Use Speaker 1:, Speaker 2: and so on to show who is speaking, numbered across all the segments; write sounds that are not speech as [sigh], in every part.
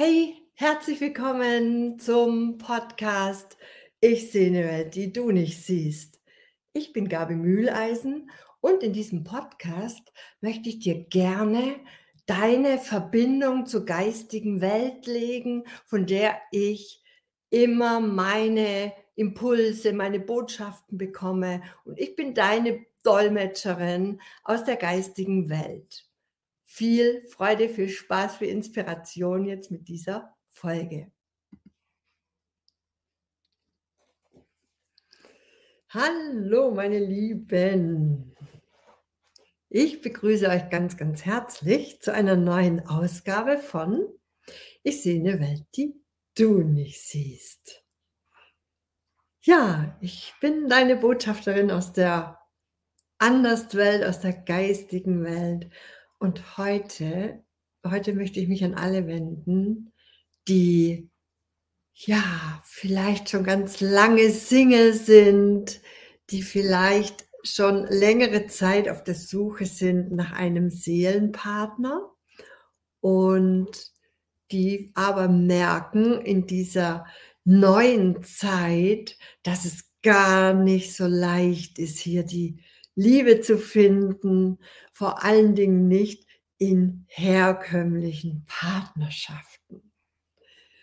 Speaker 1: Hey, herzlich willkommen zum Podcast Ich sehe eine Welt, die du nicht siehst. Ich bin Gabi Mühleisen und in diesem Podcast möchte ich dir gerne deine Verbindung zur geistigen Welt legen, von der ich immer meine Impulse, meine Botschaften bekomme. Und ich bin deine Dolmetscherin aus der geistigen Welt viel Freude, viel Spaß, viel Inspiration jetzt mit dieser Folge. Hallo, meine Lieben. Ich begrüße euch ganz, ganz herzlich zu einer neuen Ausgabe von Ich sehe eine Welt, die du nicht siehst. Ja, ich bin deine Botschafterin aus der Anderswelt, aus der geistigen Welt und heute, heute möchte ich mich an alle wenden, die ja vielleicht schon ganz lange Single sind, die vielleicht schon längere Zeit auf der Suche sind nach einem Seelenpartner und die aber merken in dieser neuen Zeit, dass es gar nicht so leicht ist, hier die Liebe zu finden, vor allen Dingen nicht in herkömmlichen Partnerschaften.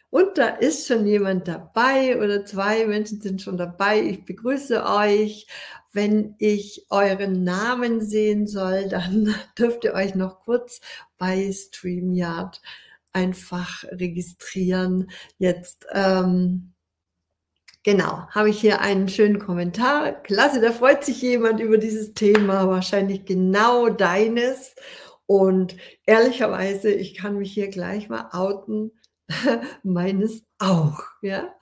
Speaker 1: Und da ist schon jemand dabei oder zwei Menschen sind schon dabei. Ich begrüße euch. Wenn ich euren Namen sehen soll, dann [laughs] dürft ihr euch noch kurz bei StreamYard einfach registrieren. Jetzt ähm, Genau, habe ich hier einen schönen Kommentar. Klasse, da freut sich jemand über dieses Thema, wahrscheinlich genau deines. Und ehrlicherweise, ich kann mich hier gleich mal outen, [laughs] meines auch. Ja,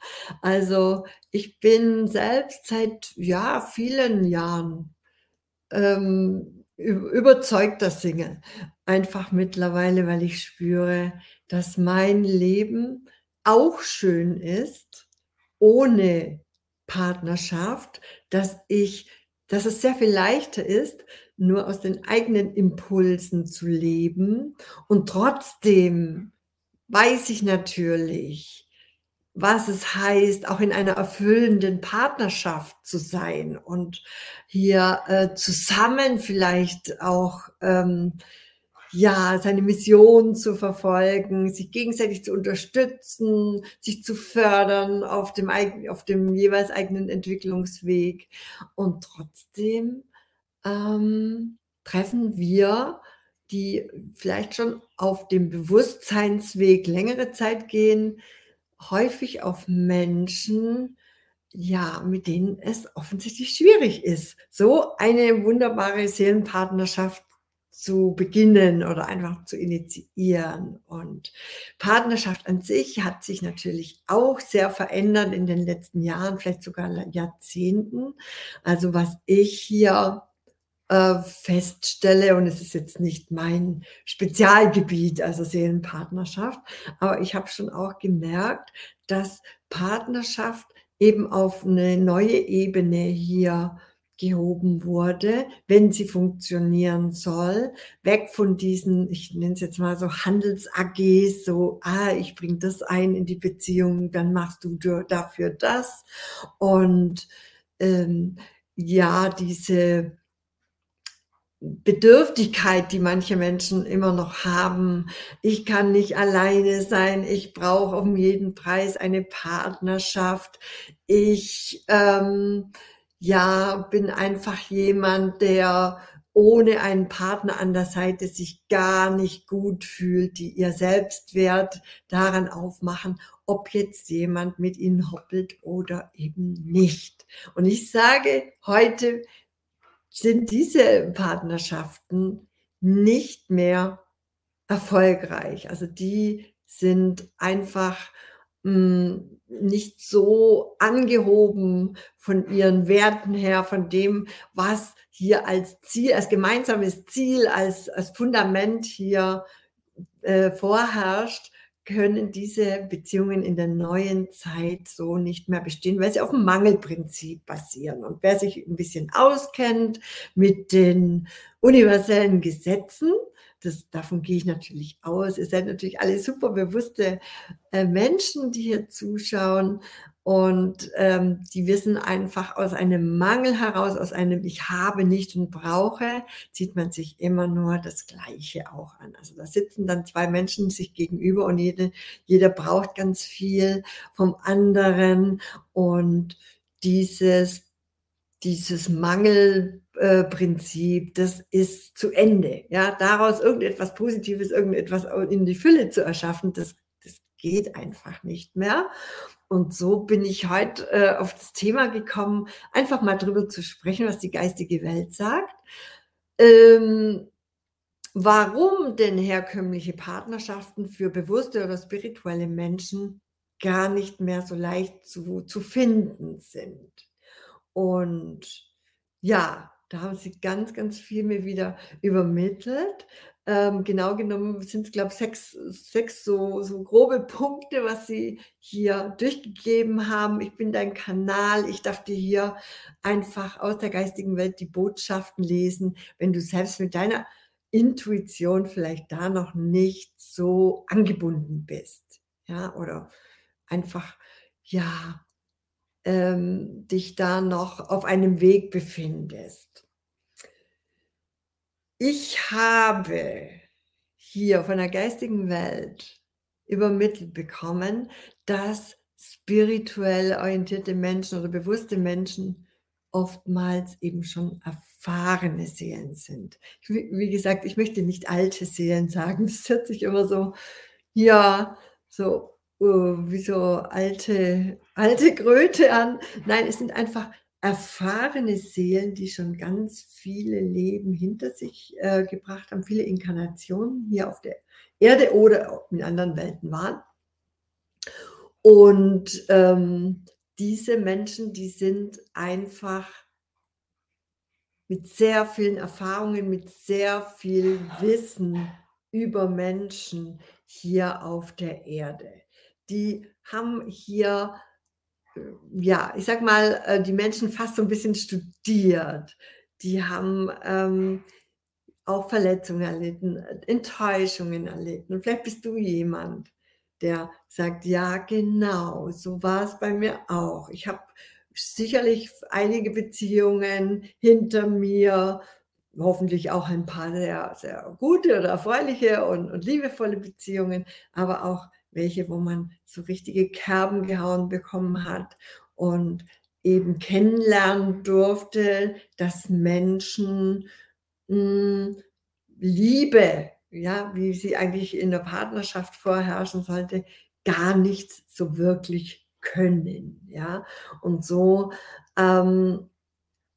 Speaker 1: also ich bin selbst seit ja vielen Jahren ähm, überzeugter Single. Einfach mittlerweile, weil ich spüre, dass mein Leben auch schön ist ohne Partnerschaft, dass ich, dass es sehr viel leichter ist, nur aus den eigenen Impulsen zu leben. Und trotzdem weiß ich natürlich, was es heißt, auch in einer erfüllenden Partnerschaft zu sein und hier äh, zusammen vielleicht auch ähm, ja, seine Mission zu verfolgen, sich gegenseitig zu unterstützen, sich zu fördern auf dem, auf dem jeweils eigenen Entwicklungsweg. Und trotzdem ähm, treffen wir, die vielleicht schon auf dem Bewusstseinsweg längere Zeit gehen, häufig auf Menschen, ja, mit denen es offensichtlich schwierig ist, so eine wunderbare Seelenpartnerschaft zu beginnen oder einfach zu initiieren. Und Partnerschaft an sich hat sich natürlich auch sehr verändert in den letzten Jahren, vielleicht sogar Jahrzehnten. Also was ich hier äh, feststelle, und es ist jetzt nicht mein Spezialgebiet, also Seelenpartnerschaft, aber ich habe schon auch gemerkt, dass Partnerschaft eben auf eine neue Ebene hier gehoben wurde, wenn sie funktionieren soll, weg von diesen, ich nenne es jetzt mal so Handels-AGs, so, ah, ich bringe das ein in die Beziehung, dann machst du dafür das. Und ähm, ja, diese Bedürftigkeit, die manche Menschen immer noch haben. Ich kann nicht alleine sein. Ich brauche um jeden Preis eine Partnerschaft. Ich ähm, ja, bin einfach jemand, der ohne einen Partner an der Seite sich gar nicht gut fühlt, die ihr Selbstwert daran aufmachen, ob jetzt jemand mit ihnen hoppelt oder eben nicht. Und ich sage, heute sind diese Partnerschaften nicht mehr erfolgreich. Also die sind einfach nicht so angehoben von ihren Werten her, von dem, was hier als Ziel, als gemeinsames Ziel, als, als Fundament hier äh, vorherrscht, können diese Beziehungen in der neuen Zeit so nicht mehr bestehen, weil sie auf dem Mangelprinzip basieren. Und wer sich ein bisschen auskennt mit den universellen Gesetzen, das, davon gehe ich natürlich aus. Ihr seid natürlich alle super bewusste äh, Menschen, die hier zuschauen und ähm, die wissen einfach aus einem Mangel heraus, aus einem Ich habe nicht und brauche, zieht man sich immer nur das Gleiche auch an. Also da sitzen dann zwei Menschen sich gegenüber und jede, jeder braucht ganz viel vom anderen und dieses, dieses Mangelprinzip, äh, das ist zu Ende. Ja, daraus irgendetwas Positives, irgendetwas in die Fülle zu erschaffen, das, das geht einfach nicht mehr. Und so bin ich heute äh, auf das Thema gekommen, einfach mal drüber zu sprechen, was die geistige Welt sagt. Ähm, warum denn herkömmliche Partnerschaften für bewusste oder spirituelle Menschen gar nicht mehr so leicht zu, zu finden sind. Und ja, da haben sie ganz, ganz viel mir wieder übermittelt. Ähm, genau genommen sind es, glaube ich, sechs, sechs so, so grobe Punkte, was sie hier durchgegeben haben. Ich bin dein Kanal. Ich darf dir hier einfach aus der geistigen Welt die Botschaften lesen, wenn du selbst mit deiner Intuition vielleicht da noch nicht so angebunden bist. Ja, oder einfach, ja, ähm, dich da noch auf einem Weg befindest. Ich habe hier von der geistigen Welt übermittelt bekommen, dass spirituell orientierte Menschen oder bewusste Menschen oftmals eben schon erfahrene Seelen sind. Wie gesagt, ich möchte nicht alte Seelen sagen. [laughs] Das hört sich immer so, ja, so uh, wie so alte, alte Kröte an. Nein, es sind einfach erfahrene Seelen, die schon ganz viele Leben hinter sich äh, gebracht haben, viele Inkarnationen hier auf der Erde oder in anderen Welten waren. Und ähm, diese Menschen, die sind einfach mit sehr vielen Erfahrungen, mit sehr viel Wissen über Menschen hier auf der Erde. Die haben hier ja, ich sag mal, äh, die Menschen fast so ein bisschen studiert. Die haben ähm, auch Verletzungen erlitten, Enttäuschungen erlitten. Und vielleicht bist du jemand, der sagt, ja, genau, so war es bei mir auch. Ich habe sicherlich einige Beziehungen hinter mir, hoffentlich auch ein paar sehr, sehr gute oder erfreuliche und, und liebevolle Beziehungen, aber auch welche, wo man so richtige Kerben gehauen bekommen hat und eben kennenlernen durfte, dass Menschen mh, hm, Liebe, ja, wie sie eigentlich in der Partnerschaft vorherrschen sollte, gar nicht so wirklich können, ja. Und so ähm,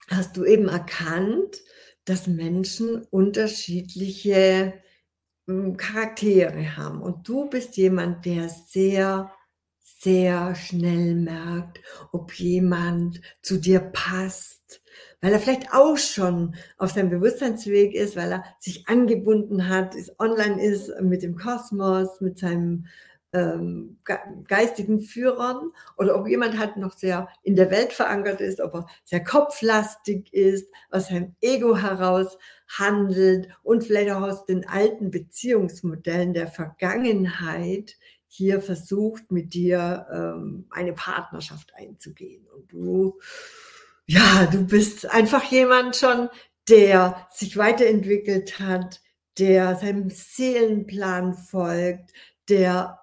Speaker 1: hast du eben erkannt, dass Menschen unterschiedliche Charaktere haben. Und du bist jemand, der sehr, sehr schnell merkt, ob jemand zu dir passt, weil er vielleicht auch schon auf seinem Bewusstseinsweg ist, weil er sich angebunden hat, ist online ist mit dem Kosmos, mit seinem ähm, geistigen Führern oder ob jemand halt noch sehr in der Welt verankert ist, ob er sehr kopflastig ist, aus seinem Ego heraus handelt und vielleicht auch aus den alten Beziehungsmodellen der Vergangenheit hier versucht, mit dir ähm, eine Partnerschaft einzugehen. Und du, ja, du bist einfach jemand schon, der sich weiterentwickelt hat, der seinem Seelenplan folgt, der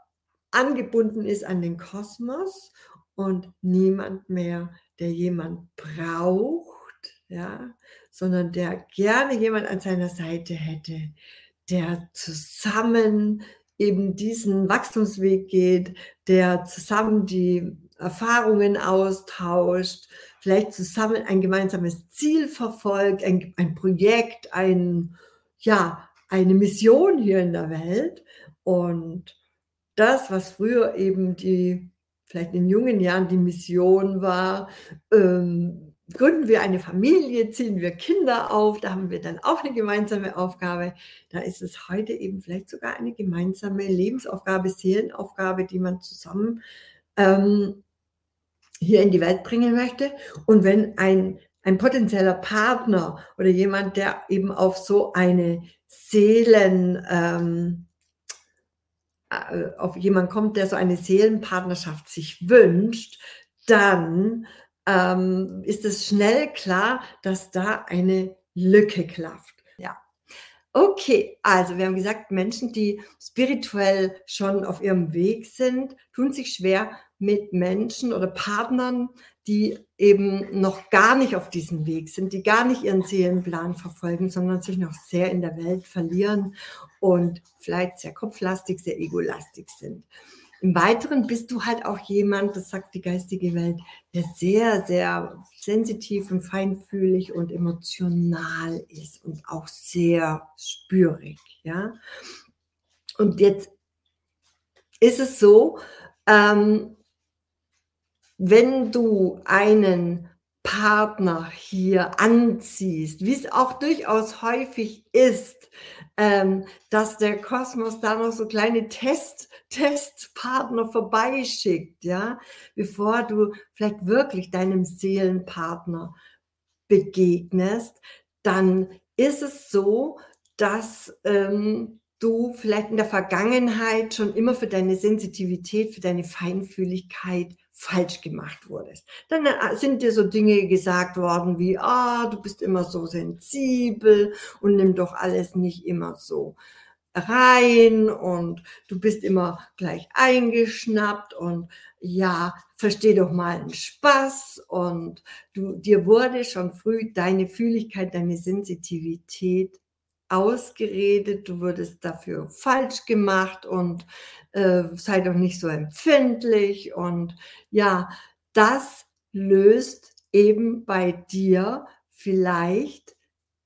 Speaker 1: angebunden ist an den Kosmos und niemand mehr, der jemand braucht, ja, sondern der gerne jemand an seiner Seite hätte, der zusammen eben diesen Wachstumsweg geht, der zusammen die Erfahrungen austauscht, vielleicht zusammen ein gemeinsames Ziel verfolgt, ein, ein Projekt, ein, ja, eine Mission hier in der Welt. Und das, was früher eben die, vielleicht in jungen Jahren die Mission war, ähm, gründen wir eine Familie, ziehen wir Kinder auf, da haben wir dann auch eine gemeinsame Aufgabe. Da ist es heute eben vielleicht sogar eine gemeinsame Lebensaufgabe, Seelenaufgabe, die man zusammen ähm, hier in die Welt bringen möchte. Und wenn ein, ein potenzieller Partner oder jemand, der eben auf so eine Seelen, ähm, äh, auf jemanden kommt, der so eine Seelenpartnerschaft sich wünscht, dann ähm, ist es schnell klar, dass da eine Lücke klafft. Ja. Okay, also wir haben gesagt, Menschen, die spirituell schon auf ihrem Weg sind, tun sich schwer mit Menschen oder Partnern, die eben noch gar nicht auf diesem Weg sind, die gar nicht ihren Seelenplan verfolgen, sondern sich noch sehr in der Welt verlieren und vielleicht sehr kopflastig, sehr egolastig sind. Im Weiteren bist du halt auch jemand, das sagt die geistige Welt, der sehr, sehr sensitiv und feinfühlig und emotional ist und auch sehr spürig, ja. Und jetzt ist es so, ähm, wenn du einen Partner hier anziehst, wie es auch durchaus häufig ist, ähm, dass der Kosmos da noch so kleine Test, Testpartner vorbeischickt, ja, bevor du vielleicht wirklich deinem Seelenpartner begegnest, dann ist es so, dass ähm, du vielleicht in der Vergangenheit schon immer für deine Sensitivität, für deine Feinfühligkeit falsch gemacht wurdest. Dann äh, sind dir so Dinge gesagt worden wie, ah, du bist immer so sensibel und nimm doch alles nicht immer so rein und du bist immer gleich eingeschnappt und ja, versteh doch mal einen Spaß und du, dir wurde schon früh deine Fühligkeit, deine Sensitivität ausgeredet, du wurdest dafür falsch gemacht und äh, sei doch nicht so empfindlich. Und ja, das löst eben bei dir vielleicht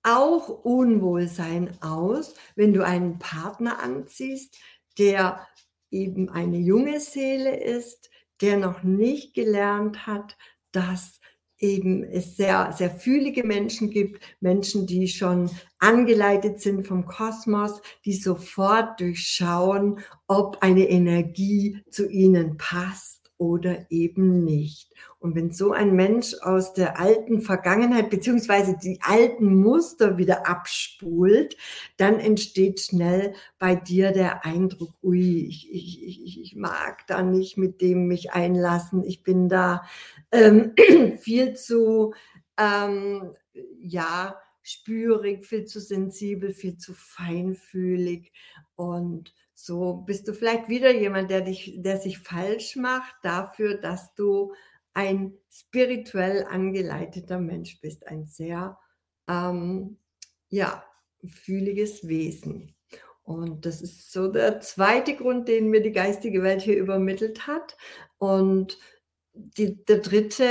Speaker 1: auch Unwohlsein aus, wenn du einen Partner anziehst, der eben eine junge Seele ist, der noch nicht gelernt hat, dass eben es sehr, sehr fühlige Menschen gibt, Menschen, die schon angeleitet sind vom Kosmos, die sofort durchschauen, ob eine Energie zu ihnen passt oder eben nicht. Und wenn so ein Mensch aus der alten Vergangenheit beziehungsweise die alten Muster wieder abspult, dann entsteht schnell bei dir der Eindruck, ui, ich, ich, ich, mag da nicht mit dem mich einlassen, ich bin da ähm, [clears throat] viel zu, ähm, ja, spürig, viel zu sensibel, viel zu feinfühlig und so bist du vielleicht wieder jemand, der dich, der sich falsch macht dafür, dass du ein spirituell angeleiteter Mensch bist, ein sehr ähm, ja fühliges Wesen. Und das ist so der zweite Grund, den mir die geistige Welt hier übermittelt hat. Und die, der dritte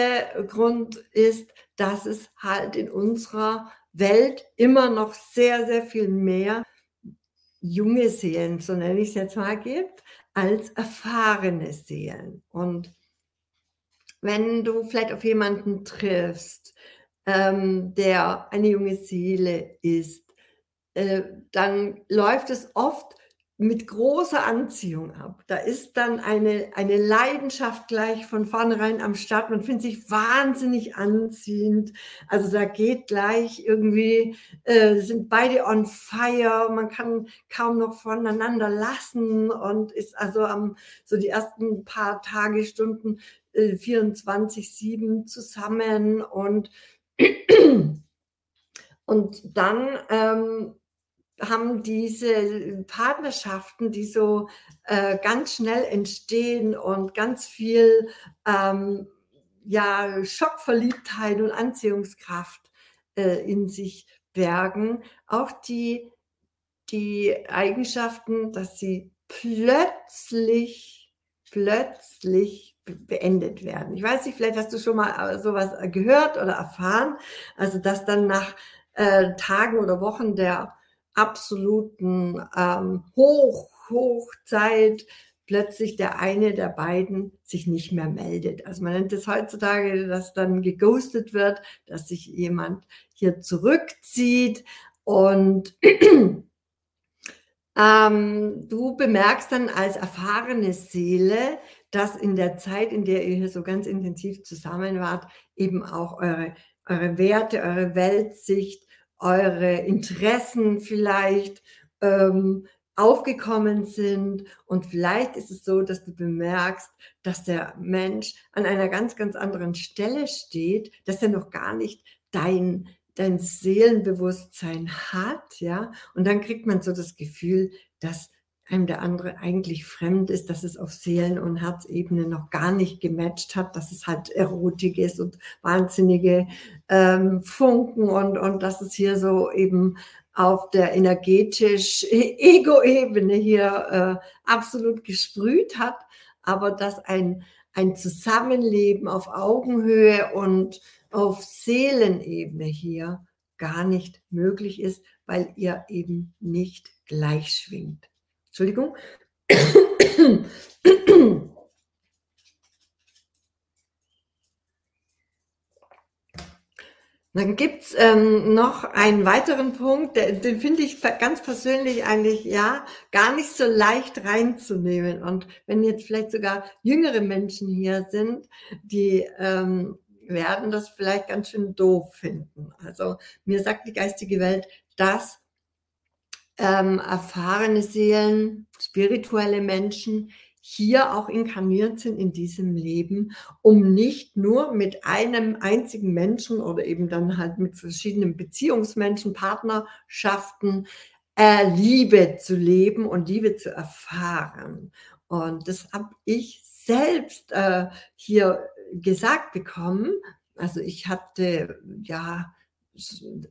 Speaker 1: Grund ist, dass es halt in unserer Welt immer noch sehr, sehr viel mehr junge Seelen, so nenne ich es jetzt mal, gibt, als erfahrene Seelen. Und wenn du vielleicht auf jemanden triffst, ähm, der eine junge Seele ist, äh, dann läuft es oft mit großer Anziehung ab. Da ist dann eine, eine Leidenschaft gleich von vornherein am Start. Man findet sich wahnsinnig anziehend. Also da geht gleich irgendwie, äh, sind beide on fire. Man kann kaum noch voneinander lassen und ist also am, so die ersten paar Tage, Stunden äh, 24-7 zusammen und [clears throat] und dann ähm, haben diese Partnerschaften, die so äh, ganz schnell entstehen und ganz viel ähm, ja, Schockverliebtheit und Anziehungskraft äh, in sich bergen, auch die, die Eigenschaften, dass sie plötzlich, plötzlich beendet werden. Ich weiß nicht, vielleicht hast du schon mal äh, sowas gehört oder erfahren, also dass dann nach äh, Tagen oder Wochen der absoluten ähm, Hoch, Hochzeit plötzlich der eine der beiden sich nicht mehr meldet. Also man nennt es heutzutage, dass dann geghostet wird, dass sich jemand hier zurückzieht und [clears throat] ähm, du bemerkst dann als erfahrene Seele, dass in der Zeit, in der ihr hier so ganz intensiv zusammen wart, eben auch eure, eure Werte, eure Weltsicht eure Interessen vielleicht ähm, aufgekommen sind. Und vielleicht ist es so, dass du bemerkst, dass der Mensch an einer ganz, ganz anderen Stelle steht, dass er noch gar nicht dein, dein Seelenbewusstsein hat, ja. Und dann kriegt man so das Gefühl, dass einem der andere eigentlich fremd ist, dass es auf Seelen- und Herzebene noch gar nicht gematcht hat, dass es halt Erotik ist und wahnsinnige ähm, Funken und, und dass es hier so eben auf der energetisch Ego-Ebene hier äh, absolut gesprüht hat, aber dass ein, ein Zusammenleben auf Augenhöhe und auf Seelenebene hier gar nicht möglich ist, weil ihr eben nicht gleich schwingt. Entschuldigung. Dann gibt's ähm, noch einen weiteren Punkt, der, den finde ich ganz persönlich eigentlich ja gar nicht so leicht reinzunehmen. Und wenn jetzt vielleicht sogar jüngere Menschen hier sind, die ähm, werden das vielleicht ganz schön doof finden. Also mir sagt die geistige Welt, dass ähm, erfahrene Seelen, spirituelle Menschen hier auch inkarniert sind in diesem Leben, um nicht nur mit einem einzigen Menschen oder eben dann halt mit verschiedenen Beziehungsmenschen, Partnerschaften, äh, Liebe zu leben und Liebe zu erfahren. Und das habe ich selbst äh, hier gesagt bekommen. Also ich hatte ja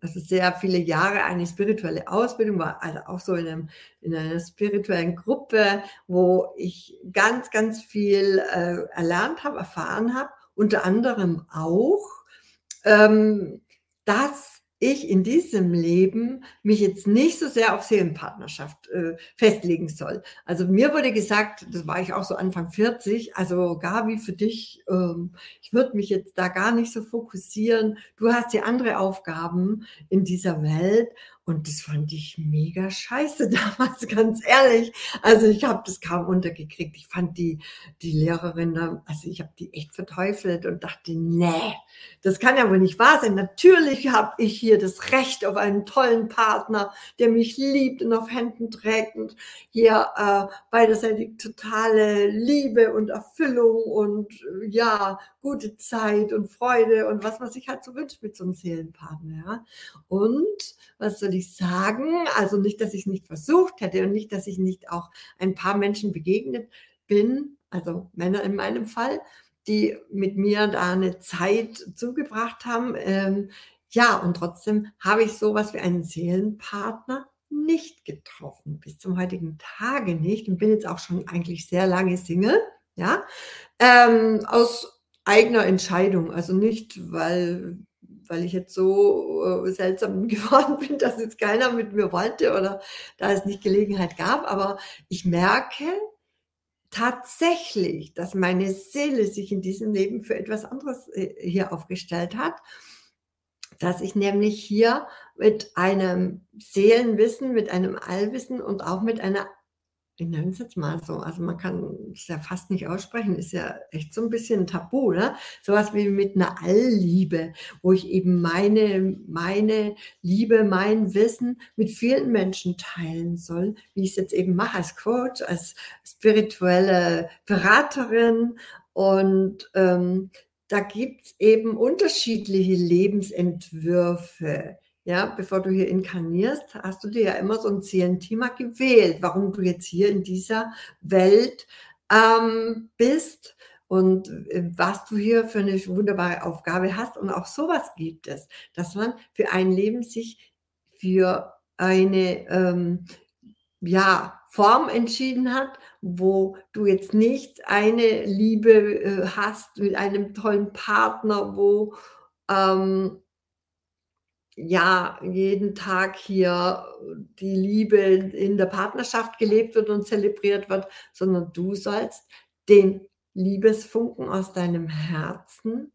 Speaker 1: also sehr viele Jahre eine spirituelle Ausbildung, war also auch so in, einem, in einer spirituellen Gruppe, wo ich ganz, ganz viel äh, erlernt habe, erfahren habe, unter anderem auch, ähm, dass ich in diesem Leben mich jetzt nicht so sehr auf Seelenpartnerschaft äh, festlegen soll. Also mir wurde gesagt, das war ich auch so Anfang 40, also Gabi, für dich, ähm, ich würde mich jetzt da gar nicht so fokussieren. Du hast ja andere Aufgaben in dieser Welt und das fand ich mega scheiße [laughs] damals, ganz ehrlich. Also ich habe das kaum untergekriegt. Ich fand die, die Lehrerin da, also ich habe die echt verteufelt und dachte, nee, das kann ja wohl nicht wahr sein. Natürlich habe ich hier das Recht auf einen tollen Partner, der mich liebt und auf Händen trägt und hier äh, beiderseitig totale Liebe und Erfüllung und ja, gute Zeit und Freude und was man sich halt so wünscht mit so einem Seelenpartner. Ja. Und was soll ich sagen? Also nicht, dass ich es nicht versucht hätte und nicht, dass ich nicht auch ein paar Menschen begegnet bin, also Männer in meinem Fall, die mit mir da eine Zeit zugebracht haben. Ähm, ja, und trotzdem habe ich sowas wie einen Seelenpartner nicht getroffen, bis zum heutigen Tage nicht und bin jetzt auch schon eigentlich sehr lange Single, ja, ähm, aus eigener Entscheidung, also nicht, weil weil ich jetzt so äh, seltsam [laughs] geworden bin, dass jetzt keiner mit mir wollte oder da es nicht Gelegenheit gab. Aber ich merke tatsächlich, dass meine Seele sich in diesem Leben für etwas anderes äh, hier aufgestellt hat. Dass ich nämlich hier mit einem Seelenwissen, mit einem Allwissen und auch mit einer ich nenne es jetzt mal so, also man kann es ja fast nicht aussprechen, ist ja echt so ein bisschen tabu, ne? Sowas wie mit einer Allliebe, wo ich eben meine meine Liebe, mein Wissen mit vielen Menschen teilen soll, wie ich es jetzt eben mache als Coach, als spirituelle Beraterin und, ähm, da gibt's eben unterschiedliche Lebensentwürfe. Ja, bevor du hier inkarnierst, hast du dir ja immer so ein Seelenthema gewählt, warum du jetzt hier in dieser Welt ähm, bist und äh, was du hier für eine wunderbare Aufgabe hast. Und auch sowas gibt es, dass man für ein Leben sich für eine ähm, ja, Form entschieden hat, wo du jetzt nicht eine Liebe äh, hast mit einem tollen Partner, wo ähm, ja, jeden Tag hier die Liebe in der Partnerschaft gelebt wird und zelebriert wird, sondern du sollst den Liebesfunken aus deinem Herzen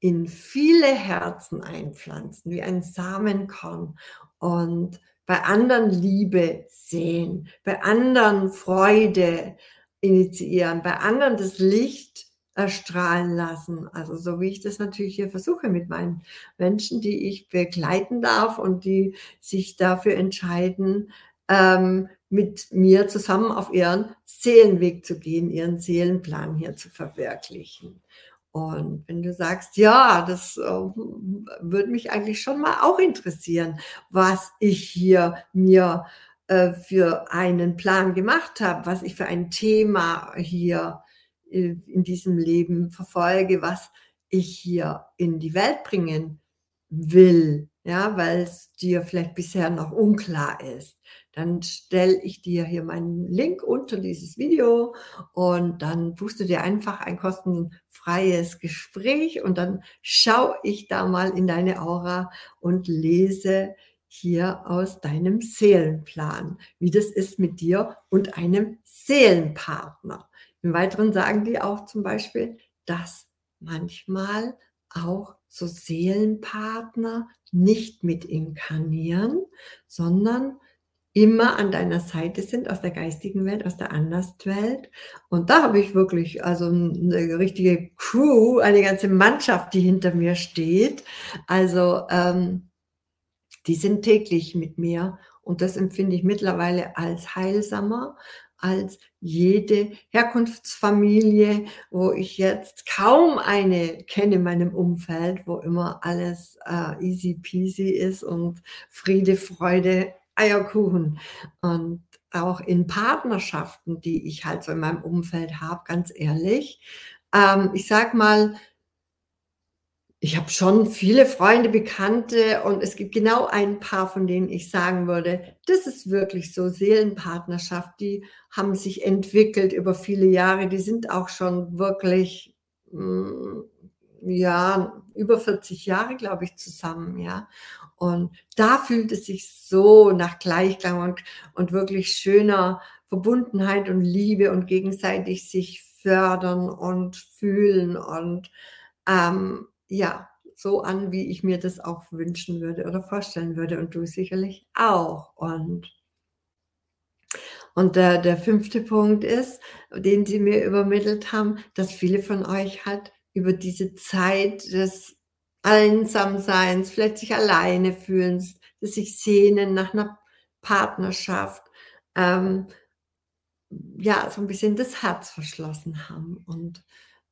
Speaker 1: in viele Herzen einpflanzen, wie ein Samenkorn und bei anderen Liebe sehen, bei anderen Freude initiieren, bei anderen das Licht erstrahlen lassen. Also so wie ich das natürlich hier versuche mit meinen Menschen, die ich begleiten darf und die sich dafür entscheiden, ähm, mit mir zusammen auf ihren Seelenweg zu gehen, ihren Seelenplan hier zu verwirklichen. Und wenn du sagst, ja, das äh, würde mich eigentlich schon mal auch interessieren, was ich hier mir äh, für einen Plan gemacht habe, was ich für ein Thema hier in diesem Leben verfolge, was ich hier in die Welt bringen will, ja, weil es dir vielleicht bisher noch unklar ist, dann stelle ich dir hier meinen Link unter dieses Video und dann buchst du dir einfach ein kostenfreies Gespräch und dann schaue ich da mal in deine Aura und lese hier aus deinem Seelenplan, wie das ist mit dir und einem Seelenpartner. Im Weiteren sagen die auch zum Beispiel, dass manchmal auch so Seelenpartner nicht mit inkarnieren, sondern immer an deiner Seite sind aus der geistigen Welt, aus der Anderswelt. Und da habe ich wirklich also eine richtige Crew, eine ganze Mannschaft, die hinter mir steht. Also ähm, die sind täglich mit mir und das empfinde ich mittlerweile als heilsamer, als jede Herkunftsfamilie, wo ich jetzt kaum eine kenne in meinem Umfeld, wo immer alles äh, easy peasy ist und Friede, Freude, Eierkuchen. Und auch in Partnerschaften, die ich halt so in meinem Umfeld habe, ganz ehrlich. Ähm, ich sag mal, ich habe schon viele Freunde, Bekannte und es gibt genau ein paar, von denen ich sagen würde, das ist wirklich so Seelenpartnerschaft, die haben sich entwickelt über viele Jahre, die sind auch schon wirklich, mm, ja, über 40 Jahre, glaube ich, zusammen, ja. Und da fühlt es sich so nach Gleichklang und, und wirklich schöner Verbundenheit und Liebe und gegenseitig sich fördern und fühlen und ähm, ja, so an, wie ich mir das auch wünschen würde oder vorstellen würde und du sicherlich auch. Und, und der, der fünfte Punkt ist, den sie mir übermittelt haben, dass viele von euch halt über diese Zeit des Einsamseins, vielleicht sich alleine fühlen, dass sich sehnen nach einer Partnerschaft, ähm, ja, so ein bisschen das Herz verschlossen haben. Und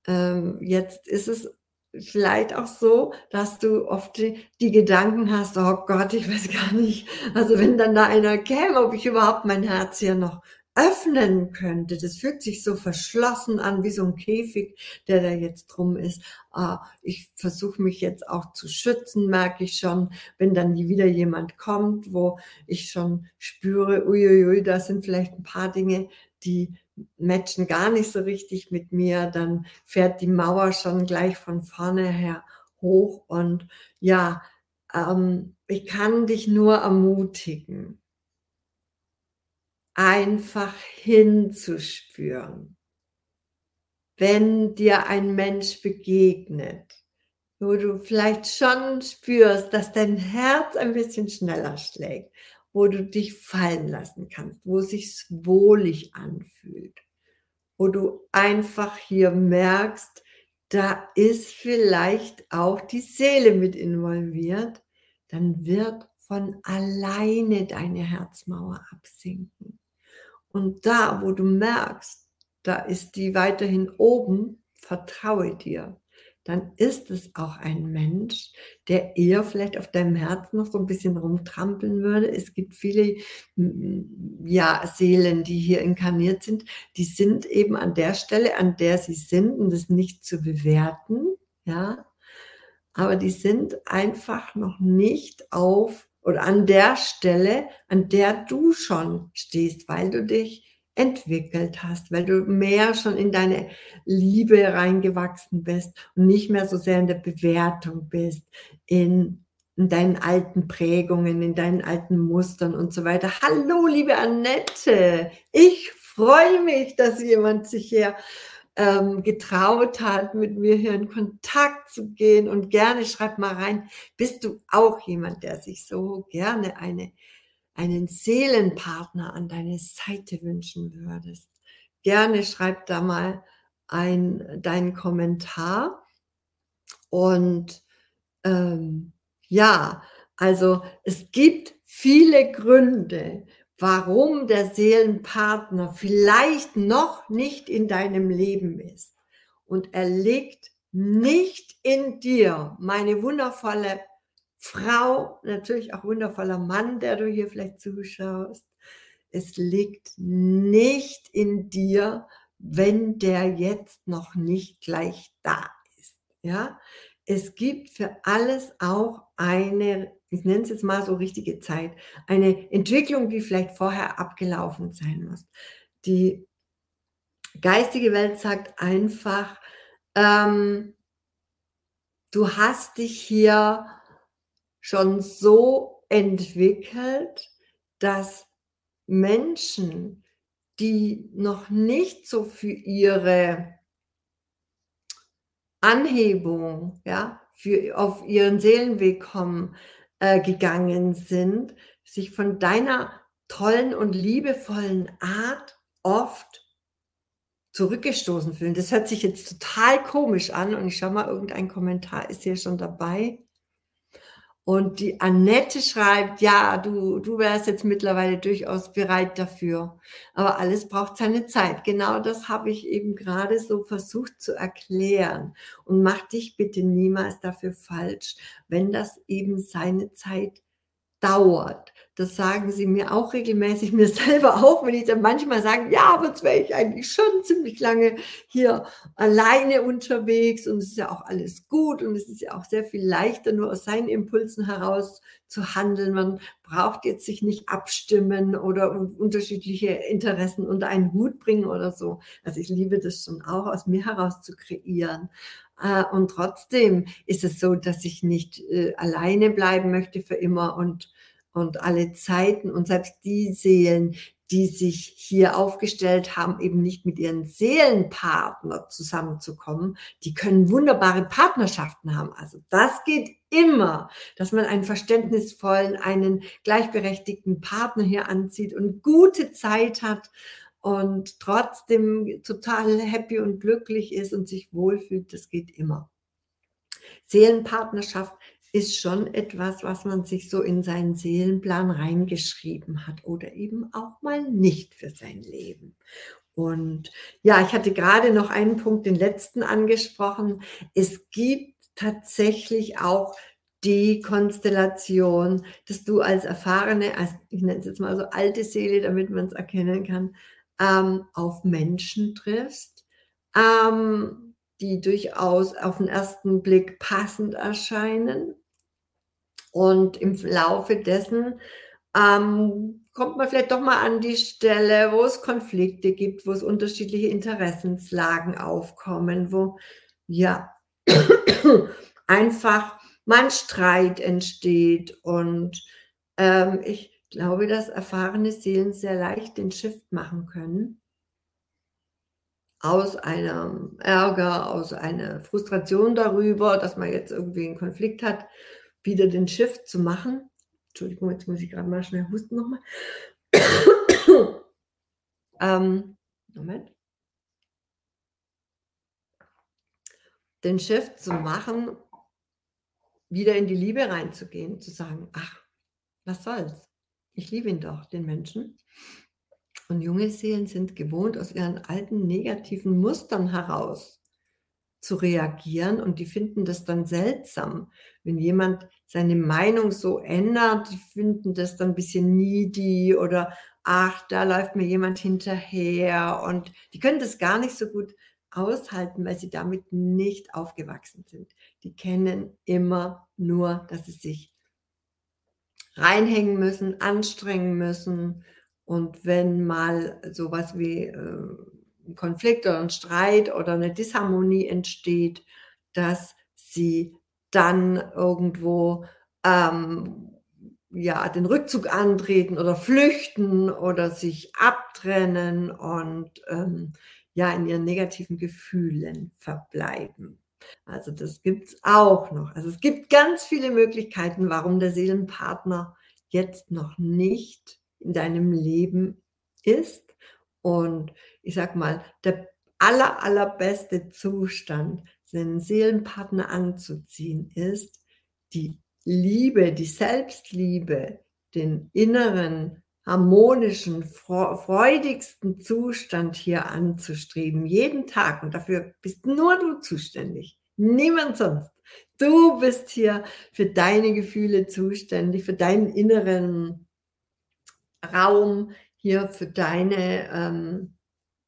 Speaker 1: ähm, jetzt ist es vielleicht auch so, dass du oft die, Gedanken hast, oh Gott, ich weiß gar nicht, also wenn dann da einer käme, ob ich überhaupt mein Herz hier noch öffnen könnte. Das fühlt sich so verschlossen an, wie so ein Käfig, der da jetzt drum ist. Ah, ich versuche mich jetzt auch zu schützen, merke ich schon, wenn dann wieder jemand kommt, wo ich schon spüre, uiuiui, da sind vielleicht ein paar Dinge, die matchen gar nicht so richtig mit mir, dann fährt die Mauer schon gleich von vorne her hoch und ja, ähm, ich kann dich nur ermutigen, einfach hinzuspüren, wenn dir ein Mensch begegnet, wo du vielleicht schon spürst, dass dein Herz ein bisschen schneller schlägt wo du dich fallen lassen kannst, wo es sich wohlig anfühlt, wo du einfach hier merkst, da ist vielleicht auch die Seele mit involviert, dann wird von alleine deine Herzmauer absinken. Und da, wo du merkst, da ist die weiterhin oben, vertraue dir dann ist es auch ein Mensch, der eher vielleicht auf deinem Herzen noch so ein bisschen rumtrampeln würde. Es gibt viele ja, Seelen, die hier inkarniert sind, die sind eben an der Stelle, an der sie sind, und das nicht zu bewerten, ja. Aber die sind einfach noch nicht auf oder an der Stelle, an der du schon stehst, weil du dich entwickelt hast, weil du mehr schon in deine Liebe reingewachsen bist und nicht mehr so sehr in der Bewertung bist, in, in deinen alten Prägungen, in deinen alten Mustern und so weiter. Hallo, liebe Annette, ich freue mich, dass jemand sich hier ähm, getraut hat, mit mir hier in Kontakt zu gehen und gerne schreib mal rein, bist du auch jemand, der sich so gerne eine einen Seelenpartner an deine Seite wünschen würdest, gerne schreib da mal ein deinen Kommentar. Und, ähm, ja, also, es gibt viele Gründe, warum der Seelenpartner vielleicht noch nicht in deinem Leben ist. Und er liegt nicht in dir, meine wundervolle Frau, natürlich auch wundervoller Mann, der du hier vielleicht zuschaust. Es liegt nicht in dir, wenn der jetzt noch nicht gleich da ist, ja? Es gibt für alles auch eine, ich nenne es jetzt mal so richtige Zeit, eine Entwicklung, die vielleicht vorher abgelaufen sein muss. Die geistige Welt sagt einfach, ähm, du hast dich hier schon so entwickelt, dass Menschen, die noch nicht so für ihre Anhebung, ja, für auf ihren Seelenweg kommen, äh, gegangen sind, sich von deiner tollen und liebevollen Art oft zurückgestoßen fühlen. Das hört sich jetzt total komisch an und ich schau mal, irgendein Kommentar ist hier schon dabei. Und die Annette schreibt, ja, du, du wärst jetzt mittlerweile durchaus bereit dafür. Aber alles braucht seine Zeit. Genau das habe ich eben gerade so versucht zu erklären. Und mach dich bitte niemals dafür falsch, wenn das eben seine Zeit dauert. Das sagen sie mir auch regelmäßig, [laughs] mir selber auch, wenn ich dann manchmal sage, ja, aber jetzt wäre ich eigentlich schon ziemlich lange hier alleine unterwegs und es ist ja auch alles gut und es ist ja auch sehr viel leichter, nur aus seinen Impulsen heraus zu handeln. Man braucht jetzt sich nicht abstimmen oder unterschiedliche Interessen unter einen Hut bringen oder so. Also ich liebe das schon auch, aus mir heraus zu kreieren. Äh, und trotzdem ist es so, dass ich nicht äh, alleine bleiben möchte für immer und, und alle Zeiten und selbst die Seelen, die sich hier aufgestellt haben, eben nicht mit ihren Seelenpartner zusammenzukommen, die können wunderbare Partnerschaften haben. Also das geht immer, dass man einen verständnisvollen, einen gleichberechtigten Partner hier anzieht und gute Zeit hat und trotzdem total happy und glücklich ist und sich wohlfühlt, das geht immer. Seelenpartnerschaft ist schon etwas, was man sich so in seinen Seelenplan reingeschrieben hat oder eben auch mal nicht für sein Leben. Und ja, ich hatte gerade noch einen Punkt, den letzten angesprochen. Es gibt tatsächlich auch die Konstellation, dass du als erfahrene, als, ich nenne es jetzt mal so alte Seele, damit man es erkennen kann, ähm, auf Menschen triffst, ähm, die durchaus auf den ersten Blick passend erscheinen. Und im Laufe dessen ähm, kommt man vielleicht doch mal an die Stelle, wo es Konflikte gibt, wo es unterschiedliche Interessenslagen aufkommen, wo ja [coughs] einfach man Streit entsteht. Und ähm, ich glaube, dass erfahrene Seelen sehr leicht den Shift machen können aus einem Ärger, aus einer Frustration darüber, dass man jetzt irgendwie einen Konflikt hat, wieder den Shift zu machen. Entschuldigung, jetzt muss ich gerade mal schnell husten nochmal. [coughs] ähm, Moment. Den Shift zu machen, wieder in die Liebe reinzugehen, zu sagen, ach, was soll's? Ich liebe ihn doch, den Menschen. Und junge Seelen sind gewohnt, aus ihren alten negativen Mustern heraus zu reagieren und die finden das dann seltsam, wenn jemand seine Meinung so ändert, die finden das dann ein bisschen needy oder ach, da läuft mir jemand hinterher und die können das gar nicht so gut aushalten, weil sie damit nicht aufgewachsen sind. Die kennen immer nur, dass sie sich reinhängen müssen, anstrengen müssen. Und wenn mal sowas wie äh, ein Konflikt oder ein Streit oder eine Disharmonie entsteht, dass sie dann irgendwo ähm, ja, den Rückzug antreten oder flüchten oder sich abtrennen und ähm, ja, in ihren negativen Gefühlen verbleiben. Also das gibt es auch noch. Also es gibt ganz viele Möglichkeiten, warum der Seelenpartner jetzt noch nicht in deinem Leben ist. Und ich sag mal, der aller, allerbeste Zustand, seinen Seelenpartner anzuziehen, ist die Liebe, die Selbstliebe, den inneren, harmonischen, freudigsten Zustand hier anzustreben, jeden Tag. Und dafür bist nur du zuständig, niemand sonst. Du bist hier für deine Gefühle zuständig, für deinen inneren Raum, hier für deine, ähm,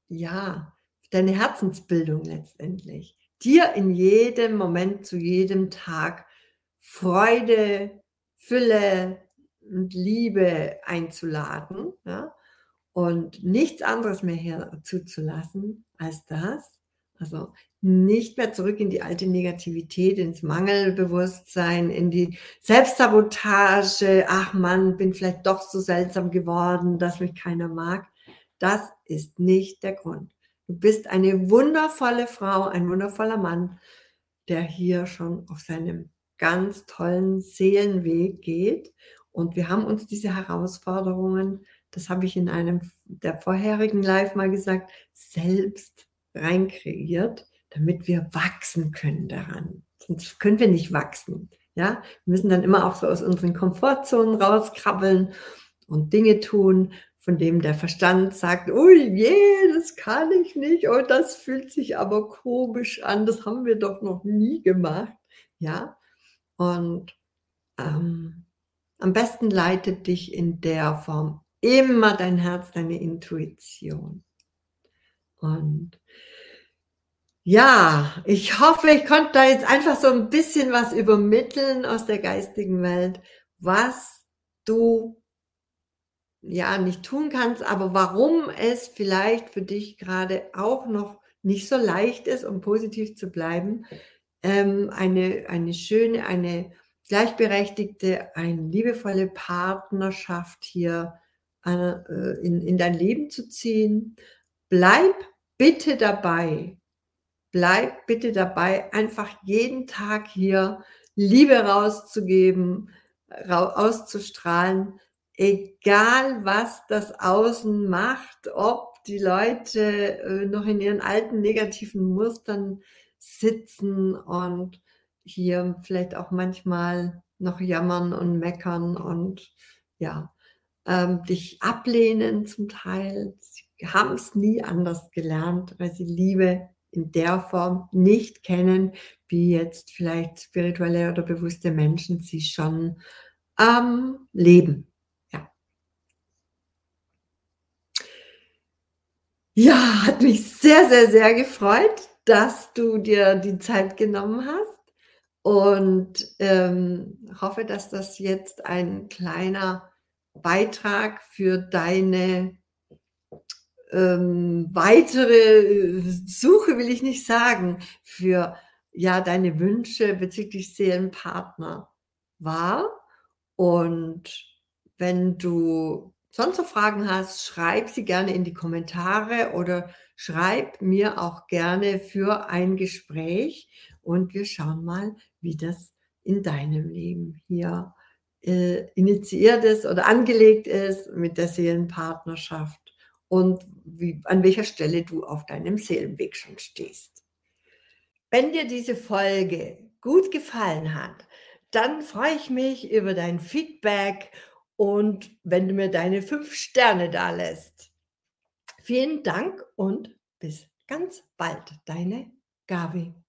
Speaker 1: ja, deine Herzensbildung letztendlich. Dir in jedem Moment, zu jedem Tag Freude, Fülle und Liebe einzuladen ja? und nichts anderes mehr hier zuzulassen als das. Also nicht mehr zurück in die alte Negativität, ins Mangelbewusstsein, in die Selbstsabotage. Ach Mann, bin vielleicht doch so seltsam geworden, dass mich keiner mag. Das ist nicht der Grund. Du bist eine wundervolle Frau, ein wundervoller Mann, der hier schon auf seinem ganz tollen Seelenweg geht. Und wir haben uns diese Herausforderungen, das habe ich in einem der vorherigen Live mal gesagt, selbst reinkreiert, damit wir wachsen können daran. Sonst können wir nicht wachsen. Ja, wir müssen dann immer auch so aus unseren Komfortzonen rauskrabbeln und Dinge tun, von dem der Verstand sagt, ui, je, das kann ich nicht, oh, das fühlt sich aber komisch an, das haben wir doch noch nie gemacht. Ja, und ähm, am besten leitet dich in der Form immer dein Herz, deine Intuition. Und ja, ich hoffe, ich konnte da jetzt einfach so ein bisschen was übermitteln aus der geistigen Welt, was du ja nicht tun kannst, aber warum es vielleicht für dich gerade auch noch nicht so leicht ist, um positiv zu bleiben, ähm, eine, eine schöne, eine gleichberechtigte, eine liebevolle Partnerschaft hier äh, in, in dein Leben zu ziehen. Bleib bitte dabei. Bleib bitte dabei, einfach jeden Tag hier Liebe rauszugeben, auszustrahlen, egal was das Außen macht, ob die Leute äh, noch in ihren alten negativen Mustern sitzen und hier vielleicht auch manchmal noch jammern und meckern und ja, ähm, dich ablehnen zum Teil. Sie haben es nie anders gelernt, weil sie Liebe in der Form nicht kennen, wie jetzt vielleicht spirituelle oder bewusste Menschen sie schon ähm, leben. Ja. ja, hat mich sehr, sehr, sehr gefreut dass du dir die Zeit genommen hast und ähm, hoffe, dass das jetzt ein kleiner Beitrag für deine ähm, weitere Suche, will ich nicht sagen, für ja deine Wünsche bezüglich Seelenpartner war. Und wenn du sonst noch Fragen hast, schreib sie gerne in die Kommentare oder schreib mir auch gerne für ein Gespräch und wir schauen mal, wie das in deinem Leben hier äh, initiiert ist oder angelegt ist mit der Seelenpartnerschaft und wie, an welcher Stelle du auf deinem Seelenweg schon stehst. Wenn dir diese Folge gut gefallen hat, dann freue ich mich über dein Feedback und wenn du mir deine fünf Sterne da lässt. Vielen Dank und bis ganz bald, deine Gabi.